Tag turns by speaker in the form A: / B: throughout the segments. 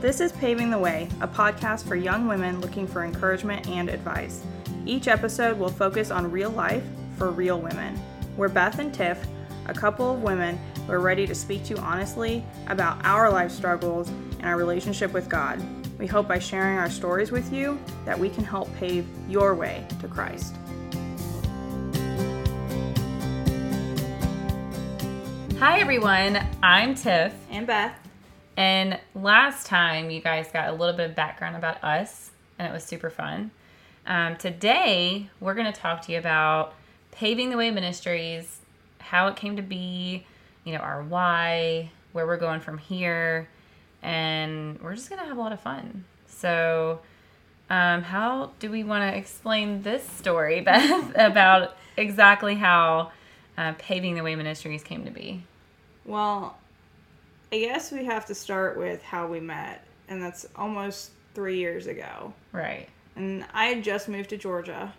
A: This is Paving the Way, a podcast for young women looking for encouragement and advice. Each episode will focus on real life for real women. We're Beth and Tiff, a couple of women who are ready to speak to you honestly about our life struggles and our relationship with God. We hope by sharing our stories with you that we can help pave your way to Christ.
B: Hi, everyone. I'm Tiff.
A: And Beth.
B: And last time, you guys got a little bit of background about us, and it was super fun. Um, today, we're going to talk to you about Paving the Way Ministries, how it came to be, you know, our why, where we're going from here, and we're just going to have a lot of fun. So, um, how do we want to explain this story, Beth, about exactly how uh, Paving the Way Ministries came to be?
A: Well, I guess we have to start with how we met, and that's almost three years ago.
B: Right.
A: And I had just moved to Georgia.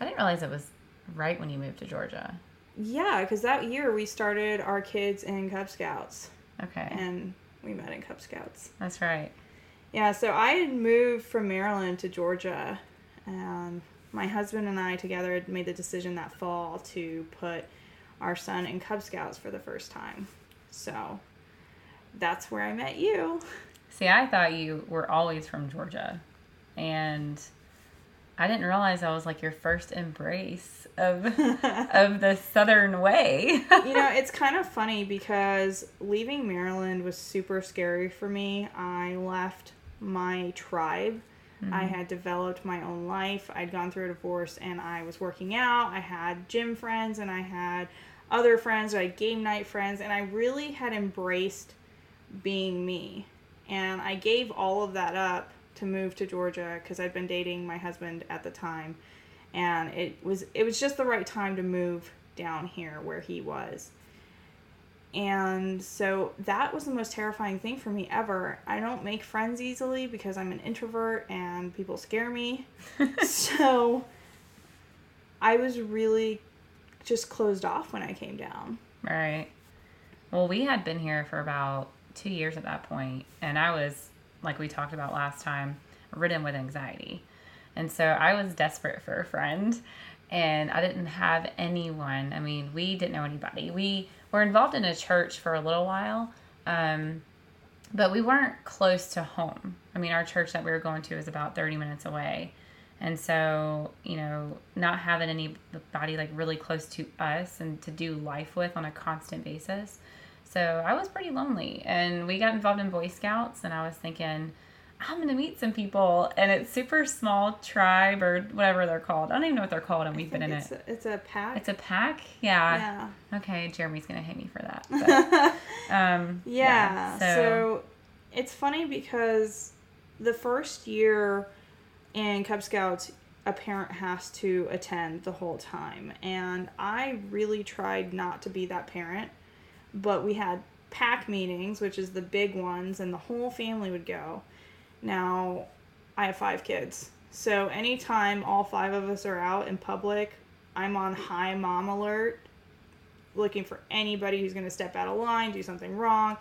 B: I didn't realize it was right when you moved to Georgia.
A: Yeah, because that year we started our kids in Cub Scouts,
B: Okay.
A: and we met in Cub Scouts.
B: That's right.
A: Yeah, so I had moved from Maryland to Georgia, and my husband and I together had made the decision that fall to put our son in Cub Scouts for the first time. So that's where I met you.
B: See, I thought you were always from Georgia. And I didn't realize I was like your first embrace of of the southern way.
A: you know, it's kind of funny because leaving Maryland was super scary for me. I left my tribe. I mm-hmm. had developed my own life. I'd gone through a divorce and I was working out. I had gym friends and I had other friends. I had game night friends. And I really had embraced being me. And I gave all of that up to move to Georgia because I'd been dating my husband at the time. And it was it was just the right time to move down here where he was. And so that was the most terrifying thing for me ever. I don't make friends easily because I'm an introvert and people scare me. so I was really just closed off when I came down.
B: right. Well, we had been here for about 2 years at that point, and I was like we talked about last time, ridden with anxiety. And so I was desperate for a friend and I didn't have anyone. I mean, we didn't know anybody. We were involved in a church for a little while, um, but we weren't close to home. I mean, our church that we were going to is about 30 minutes away. And so, you know, not having anybody like really close to us and to do life with on a constant basis. So I was pretty lonely. And we got involved in Boy Scouts, and I was thinking, I'm gonna meet some people, and it's super small tribe or whatever they're called. I don't even know what they're called, and we've been in
A: it's
B: it.
A: A, it's a pack.
B: It's a pack, yeah.
A: yeah.
B: Okay, Jeremy's gonna hate me for that. But, um,
A: Yeah. So. it's funny because the first year in Cub Scouts, a parent has to attend the whole time. And I really tried not to be that parent, but we had pack meetings, which is the big ones, and the whole family would go. Now, I have five kids. So anytime all five of us are out in public, I'm on high mom alert, looking for anybody who's going to step out of line, do something wrong,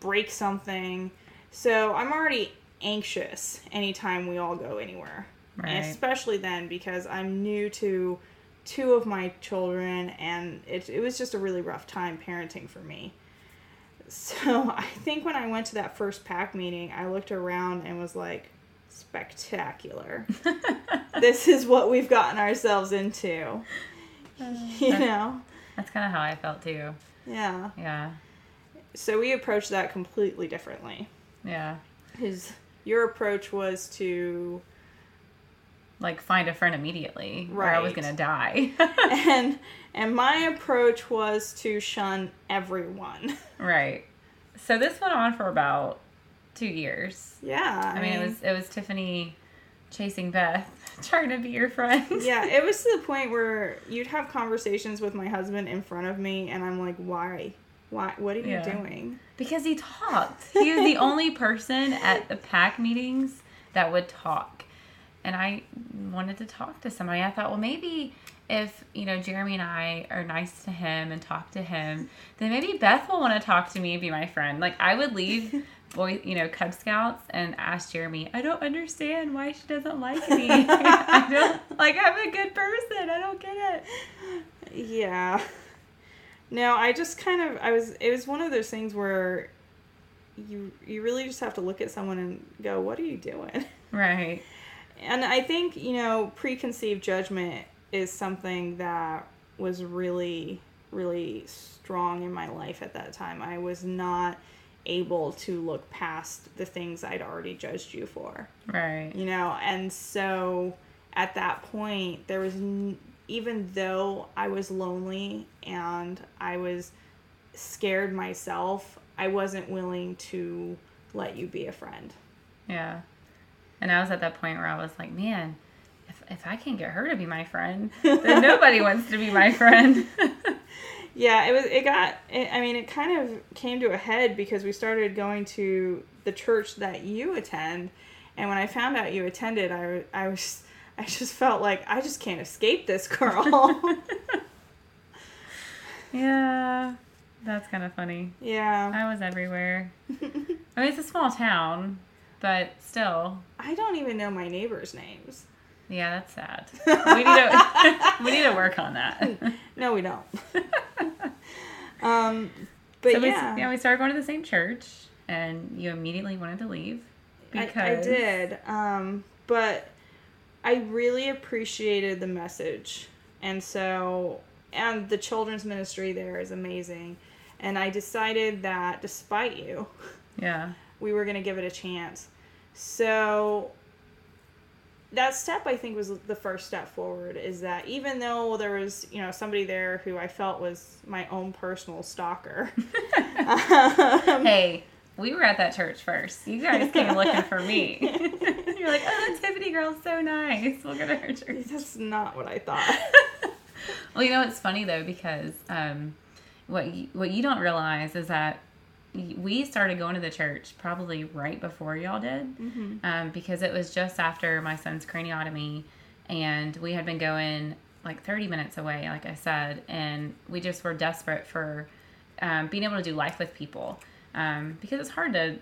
A: break something. So I'm already anxious anytime we all go anywhere.
B: Right.
A: especially then because I'm new to two of my children and it, it was just a really rough time parenting for me. So I think when I went to that first pack meeting, I looked around and was like, spectacular. this is what we've gotten ourselves into. Uh, you know?
B: That's kind of how I felt too.
A: Yeah.
B: Yeah,
A: So we approached that completely differently.
B: yeah.
A: His your approach was to
B: Like find a friend immediately, or I was gonna die.
A: and and my approach was to shun everyone.
B: right. So this went on for about two years.
A: Yeah.
B: I mean, it was it was Tiffany chasing Beth, trying to be your friend.
A: Yeah, it was to the point where you'd have conversations with my husband in front of me and I'm like, "Why? Why what are you
B: Yeah.
A: doing?"
B: Because he talked. He was the only person at the pack meetings that would talk. And I wanted to talk to somebody. I thought, well, maybe if you know Jeremy and I are nice to him and talk to him, then maybe Beth will want to talk to me and be my friend. Like I would leave boy, you know, Cub Scouts and ask Jeremy, I don't understand why she doesn't like me. I don't like I'm a good person. I don't get it.
A: Yeah. No, I just kind of I was it was one of those things where you you really just have to look at someone and go, "What are you doing?"
B: Right.
A: And I think, you know, preconceived judgment is something that was really really strong in my life at that time. I was not able to look past the things I'd already judged you for.
B: Right.
A: You know, and so at that point there was n- even though I was lonely and I was scared myself, I wasn't willing to let you be a friend.
B: Yeah. And I was at that point where I was like, man, if, if I can't get her to be my friend, then nobody wants to be my friend.
A: yeah, it was. It got. It, I mean, it kind of came to a head because we started going to the church that you attend, and when I found out you attended, I I was I just felt like I just can't escape this girl.
B: yeah, that's kind of funny.
A: yeah.
B: I was everywhere. I mean, it's a small town, but still.
A: I don't even know my neighbors' names.
B: Yeah, that's sad. We need to we need to work on that.
A: No, we don't. um, but
B: so we,
A: yeah,
B: yeah, we started going to the same church, and you immediately wanted to leave
A: I, I did. Um, but I really appreciated the message, and so and the children's ministry there is amazing, and I decided that despite you,
B: Yeah,
A: we were going to give it a chance. So that step I think was the first step forward is that even though there was, you know, somebody there who I felt was my own personal stalker. um,
B: hey, we were at that church first. You guys came looking for me. You're like, oh, that Tiffany girl's so nice. We'll go to her church.
A: that's not what I thought.
B: Well, you know it's funny though because um, what you, what you don't realize is that we started going to the church probably right before y'all did, um, because it was just after my son's craniotomy, and we had been going like 30 minutes away, like I said, and we just were desperate for um, being able to do life with people, um, because it's hard to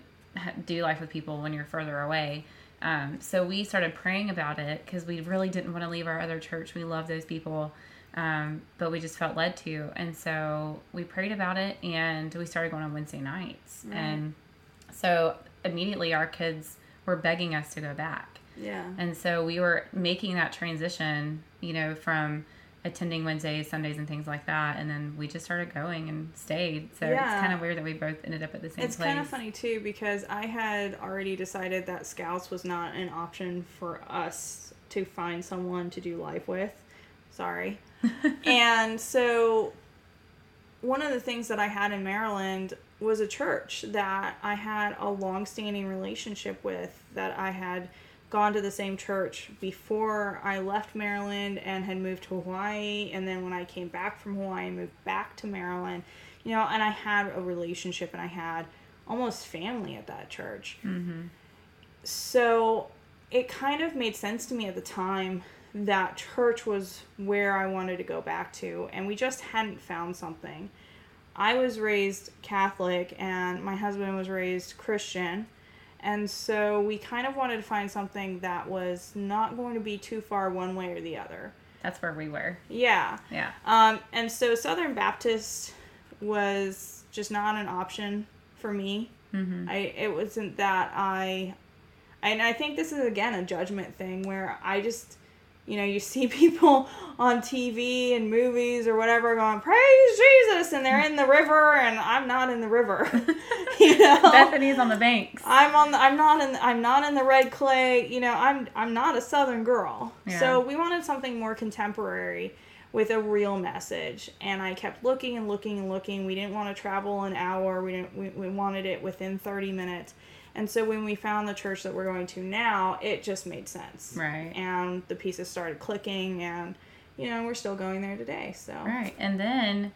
B: do life with people when you're further away. Um, so we started praying about it because we really didn't want to leave our other church. We love those people um, but we just felt led to. And so we prayed about it and we started going on Wednesday nights. And so immediately our kids were begging us to go back.
A: yeah.
B: And so we were making that transition, you know, from attending Wednesdays, Sundays, and things like that. And then we just started going and stayed. So
A: Yeah.
B: it's kind of weird that we both ended up at the same
A: It's
B: place.
A: kind of funny too because I had already decided that scouts was not an option for us to find someone to do life with. Sorry. and so one of the things that I had in Maryland was a church that I had a long-standing relationship with that I had gone to the same church before I left Maryland and had moved to Hawaii. And then when I came back from Hawaii I moved back to Maryland. You know and I had a relationship and I had almost family at that church.
B: Mm-hmm.
A: so it kind of made sense to me at the time that church was where I wanted to go back to, and we just hadn't found something. I was raised Catholic, and my husband was raised Christian, and so we kind of wanted to find something that was not going to be too far one way or the other.
B: That's where we were.
A: Yeah.
B: Yeah.
A: Um, and so Southern Baptist was just not an option for me.
B: Mm-hmm.
A: I it wasn't that I and I think this is again a judgment thing where I just you know, you see people on TV and movies or whatever going, Praise Jesus and they're in the river and I'm not in the river. you know?
B: Bethany's on the banks.
A: I'm on the, I'm not in I'm not in the red clay, you know, I'm I'm not a southern girl.
B: Yeah.
A: So we wanted something more contemporary with a real message and I kept looking and looking and looking. We didn't want to travel an hour. We didn't we, we wanted it within 30 minutes. And so when we found the church that we're going to now, it just made sense.
B: Right.
A: And the pieces started clicking and you know, we're still going there today. So
B: Right. And then,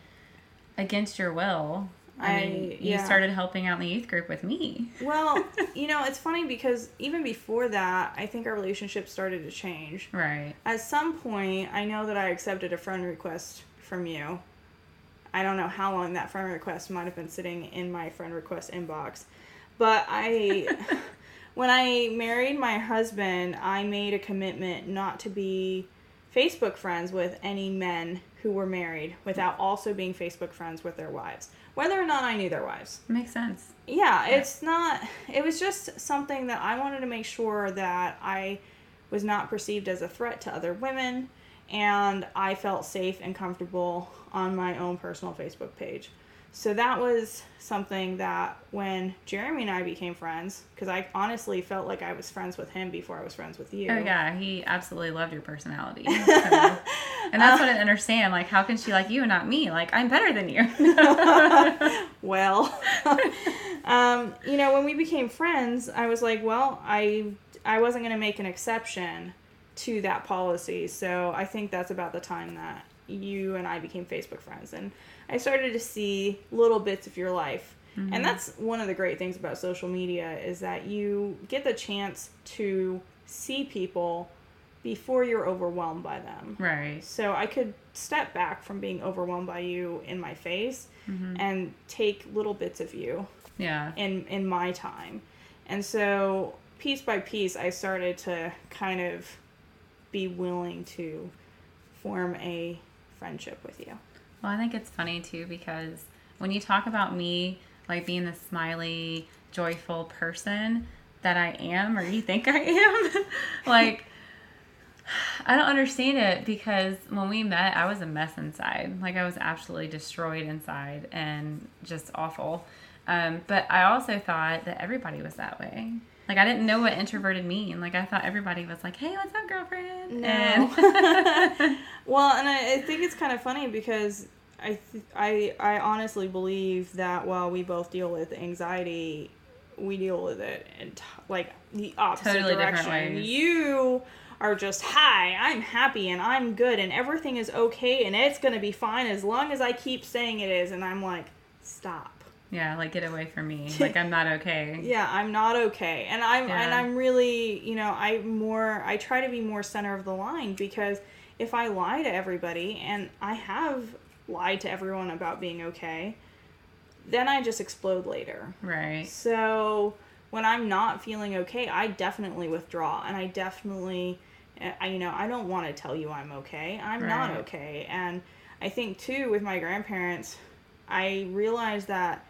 B: against your will, I, mean,
A: I-
B: you
A: yeah.
B: started helping out in the youth group with me.
A: Well, you know, it's funny because even before that, I think our relationship started to change.
B: Right.
A: At some point, I know that I accepted a friend request from you. I don't know how long that friend request might have been sitting in my friend request inbox. But I, when I married my husband, I made a commitment not to be Facebook friends with any men who were married without also being Facebook friends with their wives, whether or not I knew their wives
B: Makes sense.
A: yeah, it's not. It was just something that I wanted to make sure that I was not perceived as a threat to other women, and I felt safe and comfortable on my own personal Facebook page. So that was something that when Jeremy and I became friends, because I honestly felt like I was friends with him before I was friends with you.
B: Oh yeah, he absolutely loved your personality. So- and that's what I understand. Like, how can she like you and not me? Like, I'm better than you.
A: well um, you know when we became friends i was like well i i wasn't going to make an exception to that policy so i think that's about the time that you and i became facebook friends and i started to see little bits of your life and mm-hmm. that's one of the great things about social media is that you get the chance to see people before you're overwhelmed by them
B: right.
A: so I could step back from being overwhelmed by you in my face mm-hmm. and take little bits of you
B: Yeah.
A: in in my time. And so piece by piece I started to kind of be willing to form a friendship with you.
B: Well, I think it's funny too because when you talk about me like being the smiley, joyful person that I am or you think I am, like I don't understand it because when we met, I was a mess inside. Like I was absolutely destroyed inside and just awful. Um, but I also thought that everybody was that way. Like I didn't know what introverted mean. Like I thought everybody was like, "Hey, what's up, girlfriend?"
A: No.
B: And-
A: Well, and I, I think it's kind of funny because I, th- I I honestly believe that while we both deal with anxiety, we deal with it in t- like the opposite
B: Totally different
A: direction.
B: ways.
A: You are just hi, I'm happy and I'm good and everything is okay and it's gonna be fine as long as I keep saying it is. And I'm like, stop.
B: yeah, like get away from me. Like I'm not okay.
A: Yeah, I'm not okay. And I'm and I'm really, you know, I more I try to be more center of the line because if I lie to everybody and I have lied to everyone about being okay, then I just explode later.
B: Right.
A: So when I'm not feeling okay, I definitely withdraw and I definitely eh, I you know, I don't want to tell you I'm okay. I'm not okay. And I think too with my grandparents, I realized that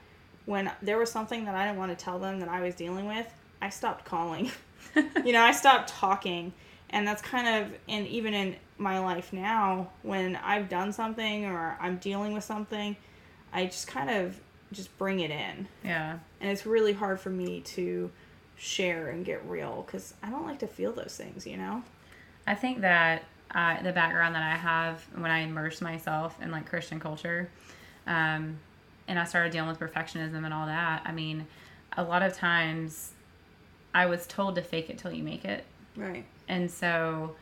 A: when there was something that I didn't want to tell them that I was dealing with, I stopped calling. you know, I stopped talking. And that's kind of and even in my life now when I've done something or I'm dealing with something, I just kind of just bring it in
B: Yeah.
A: and it's really hard for me to share and get real because I don't like to feel those things, you know.
B: I think that uh, the background that I have when I immersed myself in like Christian culture, um, and I started dealing with perfectionism and all that. I mean, a lot of times I was told to fake it till you make it,
A: Right.
B: And so,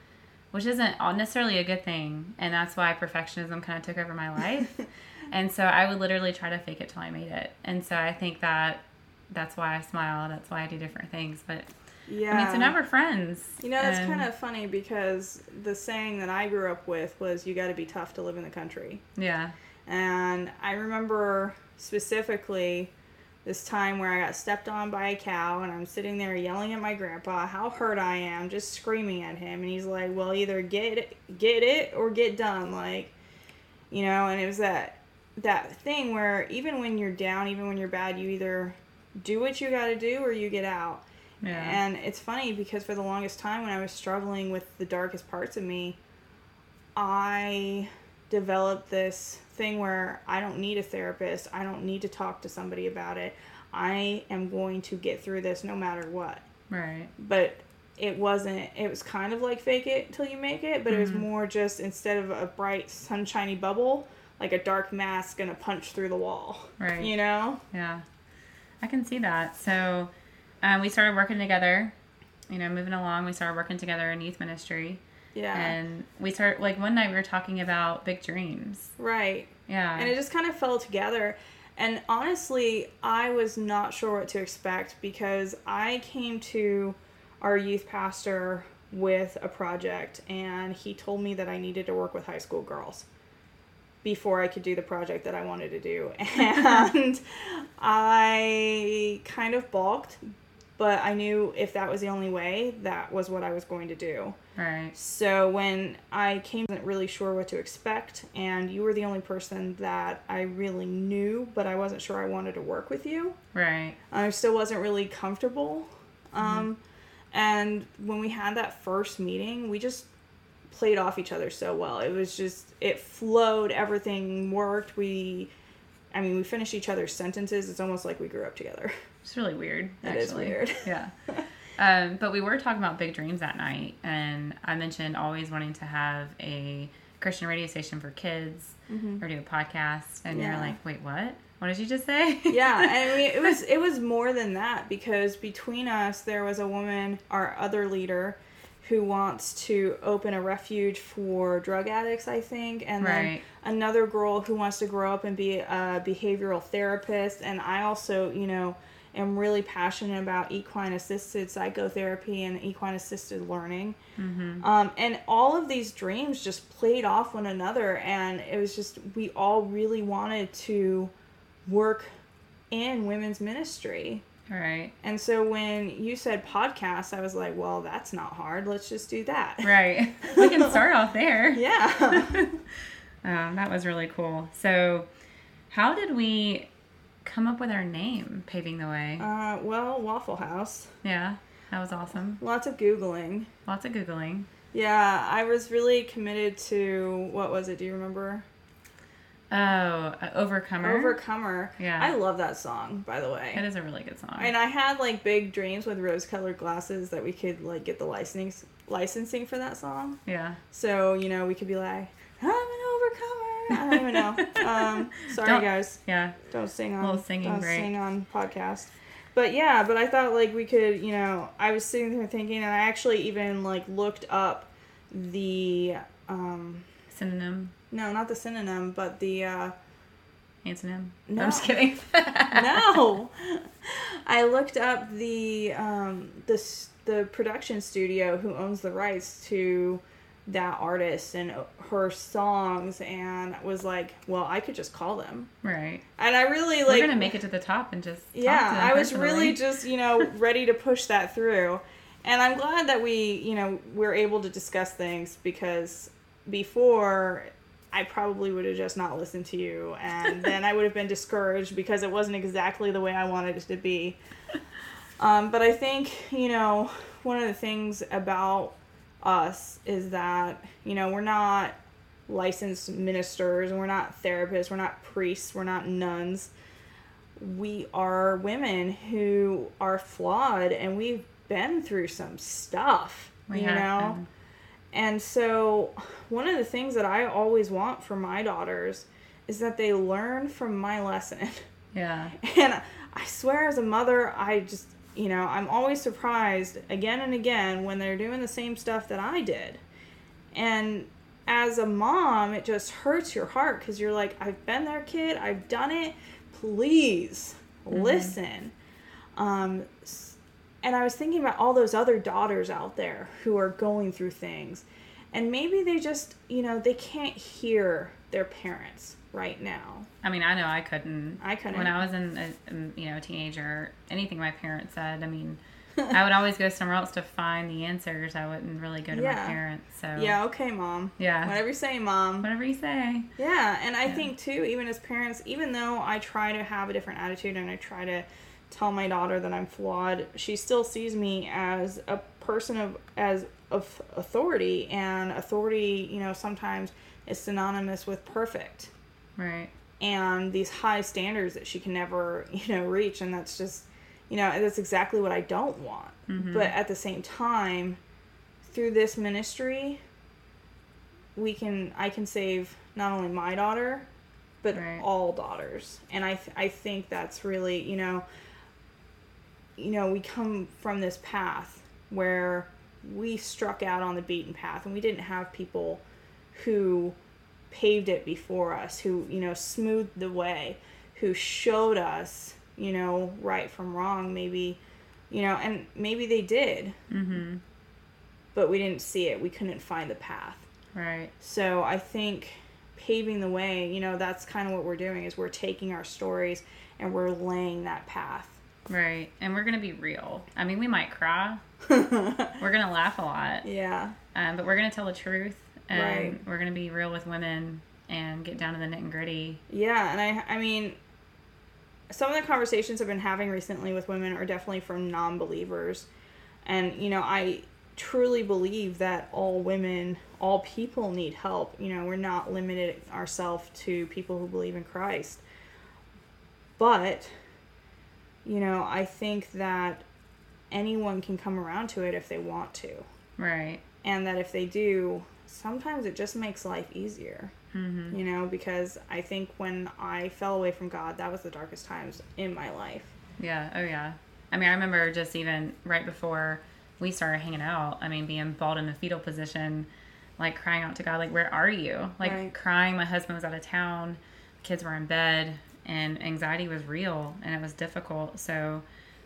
B: which isn't necessarily a good thing, and that's why perfectionism kind of took over my life. and so I would literally try to fake it till I made it, and so I think that that's why I smile. That's why I do different things, but.
A: Yeah.
B: I mean, so now we're friends.
A: you know, that's kind of funny because the saying that I grew up with was "you got to be tough to live in the country,"
B: yeah,
A: and I remember specifically this time where I got stepped on by a cow and I'm sitting there yelling at my grandpa how hurt I am, just screaming at him, and he's like, "Well, either get it, get it or get done," like, you know, and it was that that thing where even when you're down, even when you're bad, you either do what you got to do or you get out.
B: yeah.
A: And it's funny because for the longest time when I was struggling with the darkest parts of me, I developed this thing where I don't need a therapist. I don't need to talk to somebody about it. I am going to get through this no matter what.
B: right.
A: But it wasn't, it was kind of like fake it till you make it, but it was
B: Mhm.
A: more just instead of a bright, sunshiny bubble, like a dark mask gonna punch through the wall.
B: Right.
A: You know?
B: Yeah, I can see that. So, um, we started working together. You know, moving along, we started working together in youth ministry,
A: Yeah.
B: and we started like one night we were talking about big dreams.
A: right.
B: Yeah,
A: and it just kind of fell together And honestly, I was not sure what to expect because I came to our youth pastor with a project and he told me that I needed to work with high school girls before I could do the project that I wanted to do. And I kind of balked, but I knew if that was the only way, that was what I was going to do.
B: Right.
A: So when I came, I wasn't really sure what to expect, and you were the only person that I really knew, but I wasn't sure I wanted to work with you.
B: Right.
A: I still wasn't really comfortable. Um, and when we had that first meeting, we just played off each other so well. It was just it flowed, everything worked. We I mean, we finished each other's sentences. It's almost like we grew up together.
B: It's really weird.
A: It is
B: actually.
A: weird.
B: Yeah. Um, but we were talking about big dreams that night, and I mentioned always wanting to have a Christian radio station for kids or do a podcast, and you're
A: Mm-hmm.
B: Like, "Wait, what? What did you just say?"
A: yeah, and we, it was it was more than that because between us there was a woman, our other leader, who wants to open a refuge for drug addicts, I think, and
B: Right.
A: then another girl who wants to grow up and be a behavioral therapist, and I also, you know, am really passionate about equine assisted psychotherapy and equine assisted learning. Um, and all of these dreams just played off one another, and it was just we all really wanted to work in women's ministry.
B: right.
A: And so when you said podcast, I was like, well, that's not hard. Let's just do that.
B: Right. we can start off there.
A: Yeah.
B: Um, that was really cool. So, how did we come up with our name, Paving the Way?
A: uh, well, Waffle House.
B: yeah, that was awesome.
A: Lots of Googling.
B: Lots of Googling.
A: Yeah, I was really committed to, what was it? Do you remember?
B: Oh, uh, Overcomer.
A: Overcomer.
B: Yeah.
A: I love that song, by the way.
B: is a really good song.
A: And I had like big dreams with rose colored glasses that we could like get the licensing licensing for that song.
B: Yeah.
A: So, you know, we could be like, I'm an. Don't know. Um, sorry,
B: Don't-
A: guys.
B: Yeah.
A: Don't sing on.
B: Little singing
A: don't
B: break.
A: sing on podcast. But yeah, but I thought like we could, you know, I was sitting there thinking, and I actually even like looked up the, um,
B: Synonym.
A: no, not the synonym, but the, uh,
B: Antonym.
A: No.
B: I'm just kidding.
A: no, I looked up the, um, the the production studio who owns the rights to that artist and her songs, and was like, well, I could just call them,
B: right.
A: and I really like.
B: We're gonna make it to the top and just.
A: yeah i was
B: personally.
A: really just you know ready to push that through and i'm glad that we you know we're able to discuss things because before i probably would have just not listened to you and then i would have been discouraged because it wasn't exactly the way i wanted it to be um, but i think you know one of the things about us is that you know we're not licensed ministers we're not therapists we're not priests we're not nuns we are women who are flawed and we've been through some stuff
B: We
A: you know
B: been.
A: and so one of the things that i always want for my daughters is that they learn from my lesson
B: Yeah.
A: and i swear as a mother i just you know i'm always surprised again and again when they're doing the same stuff that i did. And as a mom it just hurts your heart because you're like i've been there kid. I've done it. Please listen. Um, and i was thinking about all those other daughters out there who are going through things. And maybe they just you know they can't hear their parents right now
B: I mean, I know I couldn't.
A: I couldn't.
B: When I was in, a, you know, a teenager, anything my parents said, I mean, I would always go somewhere else to find the answers. I wouldn't really go to my parents. So
A: yeah okay mom
B: Yeah.
A: whatever you say mom
B: whatever you say.
A: Yeah, and I think too, even as parents, even though I try to have a different attitude and I try to tell my daughter that I'm flawed, she still sees me as a person of as of authority, and authority, you know, sometimes is synonymous with perfect
B: Right.
A: and these high standards that she can never, you know, reach, and that's just, you know, that's exactly what I don't want. Mm-hmm. But at the same time, through this ministry, we can I can save not only my daughter, but
B: Right.
A: all daughters, and I th- I think that's really you know, you know, we come from this path where we struck out on the beaten path, and we didn't have people who paved it before us, who you know smoothed the way, who showed us, you know, right from wrong, maybe, you know, and maybe they did,
B: Mm-hmm.
A: but we didn't see it. We couldn't find the path.
B: Right.
A: So I think paving the way, you know, that's kind of what we're doing is we're taking our stories and we're laying that path.
B: Right. And we're gonna be real. I mean, we might cry. We're gonna laugh a lot. Yeah. Um, but we're gonna tell the truth, and
A: Right.
B: we're gonna be real with women and get down to the nit and gritty.
A: Yeah, and I I mean some of the conversations I've been having recently with women are definitely from non-believers. And you know, I truly believe that all women, all people need help. You know, we're not limited ourselves to people who believe in Christ. But you know, I think that anyone can come around to it if they want to.
B: Right.
A: And that if they do, sometimes it just makes life easier
B: Mm-hmm.
A: you know because i think when i fell away from god that was the darkest times in my life
B: Yeah. Oh yeah. I mean, I remember just even right before we started hanging out. I mean, being balled in a fetal position, like crying out to God, like, "Where are you?" Like
A: Right.
B: crying. My husband was out of town. Kids were in bed, and anxiety was real, and it was difficult. So,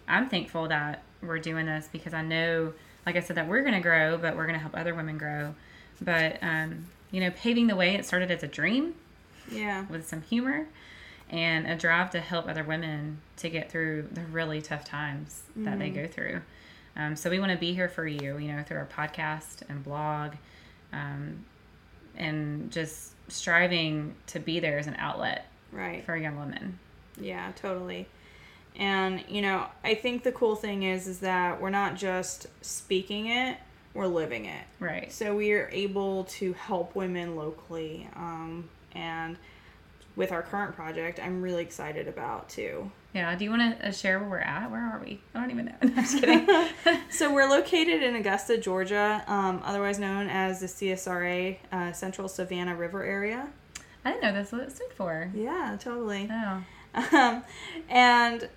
B: I'm thankful that we're doing this because I know, like I said, that we're going to grow, but we're going to help other women grow. But um, you know, paving the way. It started as a dream
A: yeah
B: with some humor and a drive to help other women to get through the really tough times that they go through. Um, so we want to be here for you, you know, through our podcast and blog, um, and just striving to be there as an outlet
A: right
B: for young women.
A: yeah totally and you know i think the cool thing is is that we're not just speaking it we're living it
B: Right.
A: so we are able to help women locally um, and with our current project i'm really excited about too
B: Yeah. Do you want to uh, share where we're at? Where are we? I don't even know. I'm just kidding.
A: So we're located in Augusta, Georgia, um, otherwise known as the CSRA uh, Central Savannah River area.
B: I didn't know that's what it stood for.
A: Yeah, totally.
B: Oh.
A: Um, and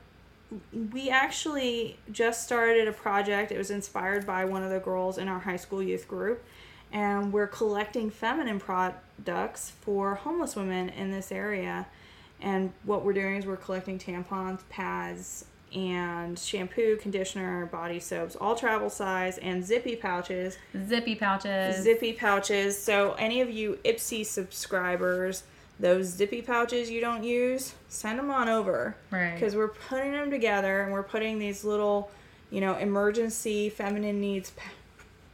A: we actually just started a project. It was inspired by one of the girls in our high school youth group. And we're collecting feminine products for homeless women in this area. And what we're doing is we're collecting tampons, pads, and shampoo, conditioner, body soaps, all travel size, and zippy pouches.
B: Zippy pouches.
A: Zippy pouches. So, any of you Ipsy subscribers, those zippy pouches you don't use, send them on over
B: Right.
A: because we're putting them together and we're putting these little, you know, emergency feminine needs p-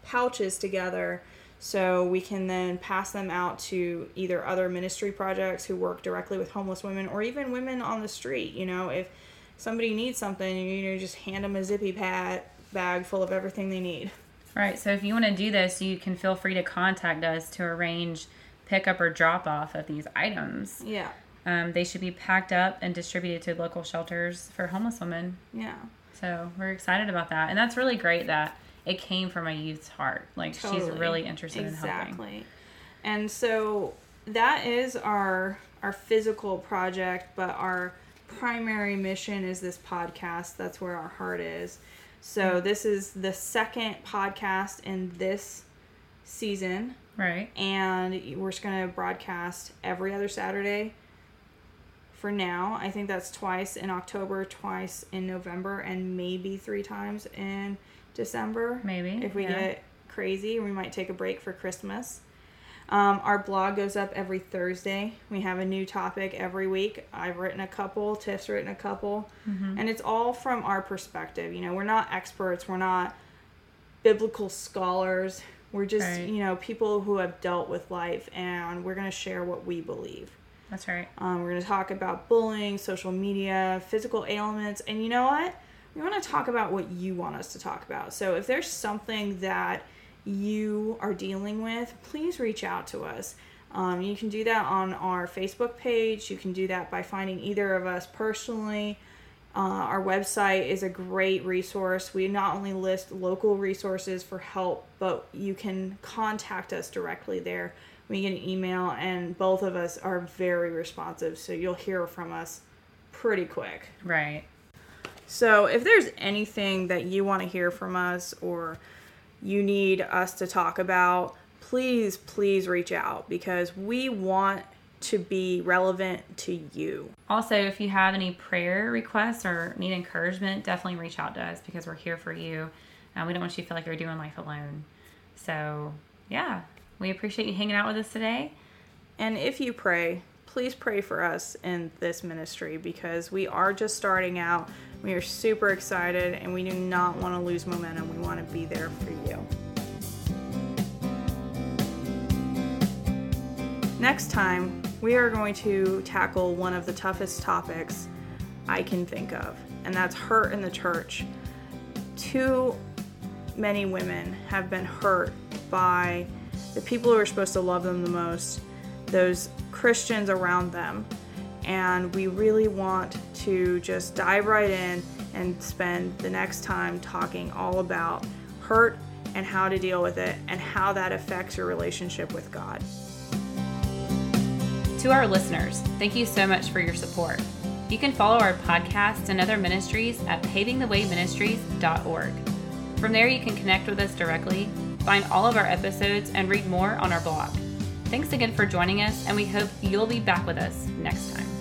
A: pouches together so we can then pass them out to either other ministry projects who work directly with homeless women or even women on the street. You know, if somebody needs something, you know, just hand them a zippy pad bag full of everything they need.
B: Right. So if you want to do this, you can feel free to contact us to arrange pickup or drop off of these items.
A: Yeah.
B: Um, they should be packed up and distributed to local shelters for homeless women.
A: Yeah.
B: So we're excited about that, and that's really great that it came from a youth's heart. Like she's really interested in helping.
A: exactly and so that is our our physical project but our primary mission is this podcast that's where our heart is so this is the second podcast in this season
B: Right.
A: and we're just going to broadcast every other saturday for now i think that's twice in october twice in november and maybe three times in december
B: Maybe.
A: if we
B: yeah.
A: get crazy, we might take a break for Christmas. Um, our blog goes up every Thursday. We have a new topic every week. I've written a couple, Tiff's written a couple,
B: Mm-hmm.
A: and it's all from our perspective. You know, we're not experts, we're not biblical scholars. We're just,
B: Right.
A: you know, people who have dealt with life, and we're going to share what we believe.
B: That's right.
A: Um, we're going to talk about bullying, social media, physical ailments, and you know what? We want to talk about what you want us to talk about. So if there's something that you are dealing with, please reach out to us. Um, you can do that on our Facebook page. You can do that by finding either of us personally. Uh, our website is a great resource. We not only list local resources for help, but you can contact us directly there. We get an email, and both of us are very responsive, so you'll hear from us pretty quick.
B: Right.
A: So, if there's anything that you want to hear from us or you need us to talk about, please, please reach out because we want to be relevant to you.
B: Also, if you have any prayer requests or need encouragement, definitely reach out to us because we're here for you. And we don't want you to feel like you're doing life alone. So, yeah, we appreciate you hanging out with us today.
A: And if you pray, please pray for us in this ministry because we are just starting out. We are super excited and we do not want to lose momentum. We want to be there for you. Next time, we are going to tackle one of the toughest topics I can think of, and that's hurt in the church. Too many women have been hurt by the people who are supposed to love them the most, those Christians around them. And we really want to just dive right in and spend the next time talking all about hurt and how to deal with it and how that affects your relationship with God.
B: To our listeners, thank you so much for your support. You can follow our podcast and other ministries at pavingthewayministries.org. From there, you can connect with us directly, find all of our episodes, and read more on our blog. Thanks again for joining us, and we hope you'll be back with us next time.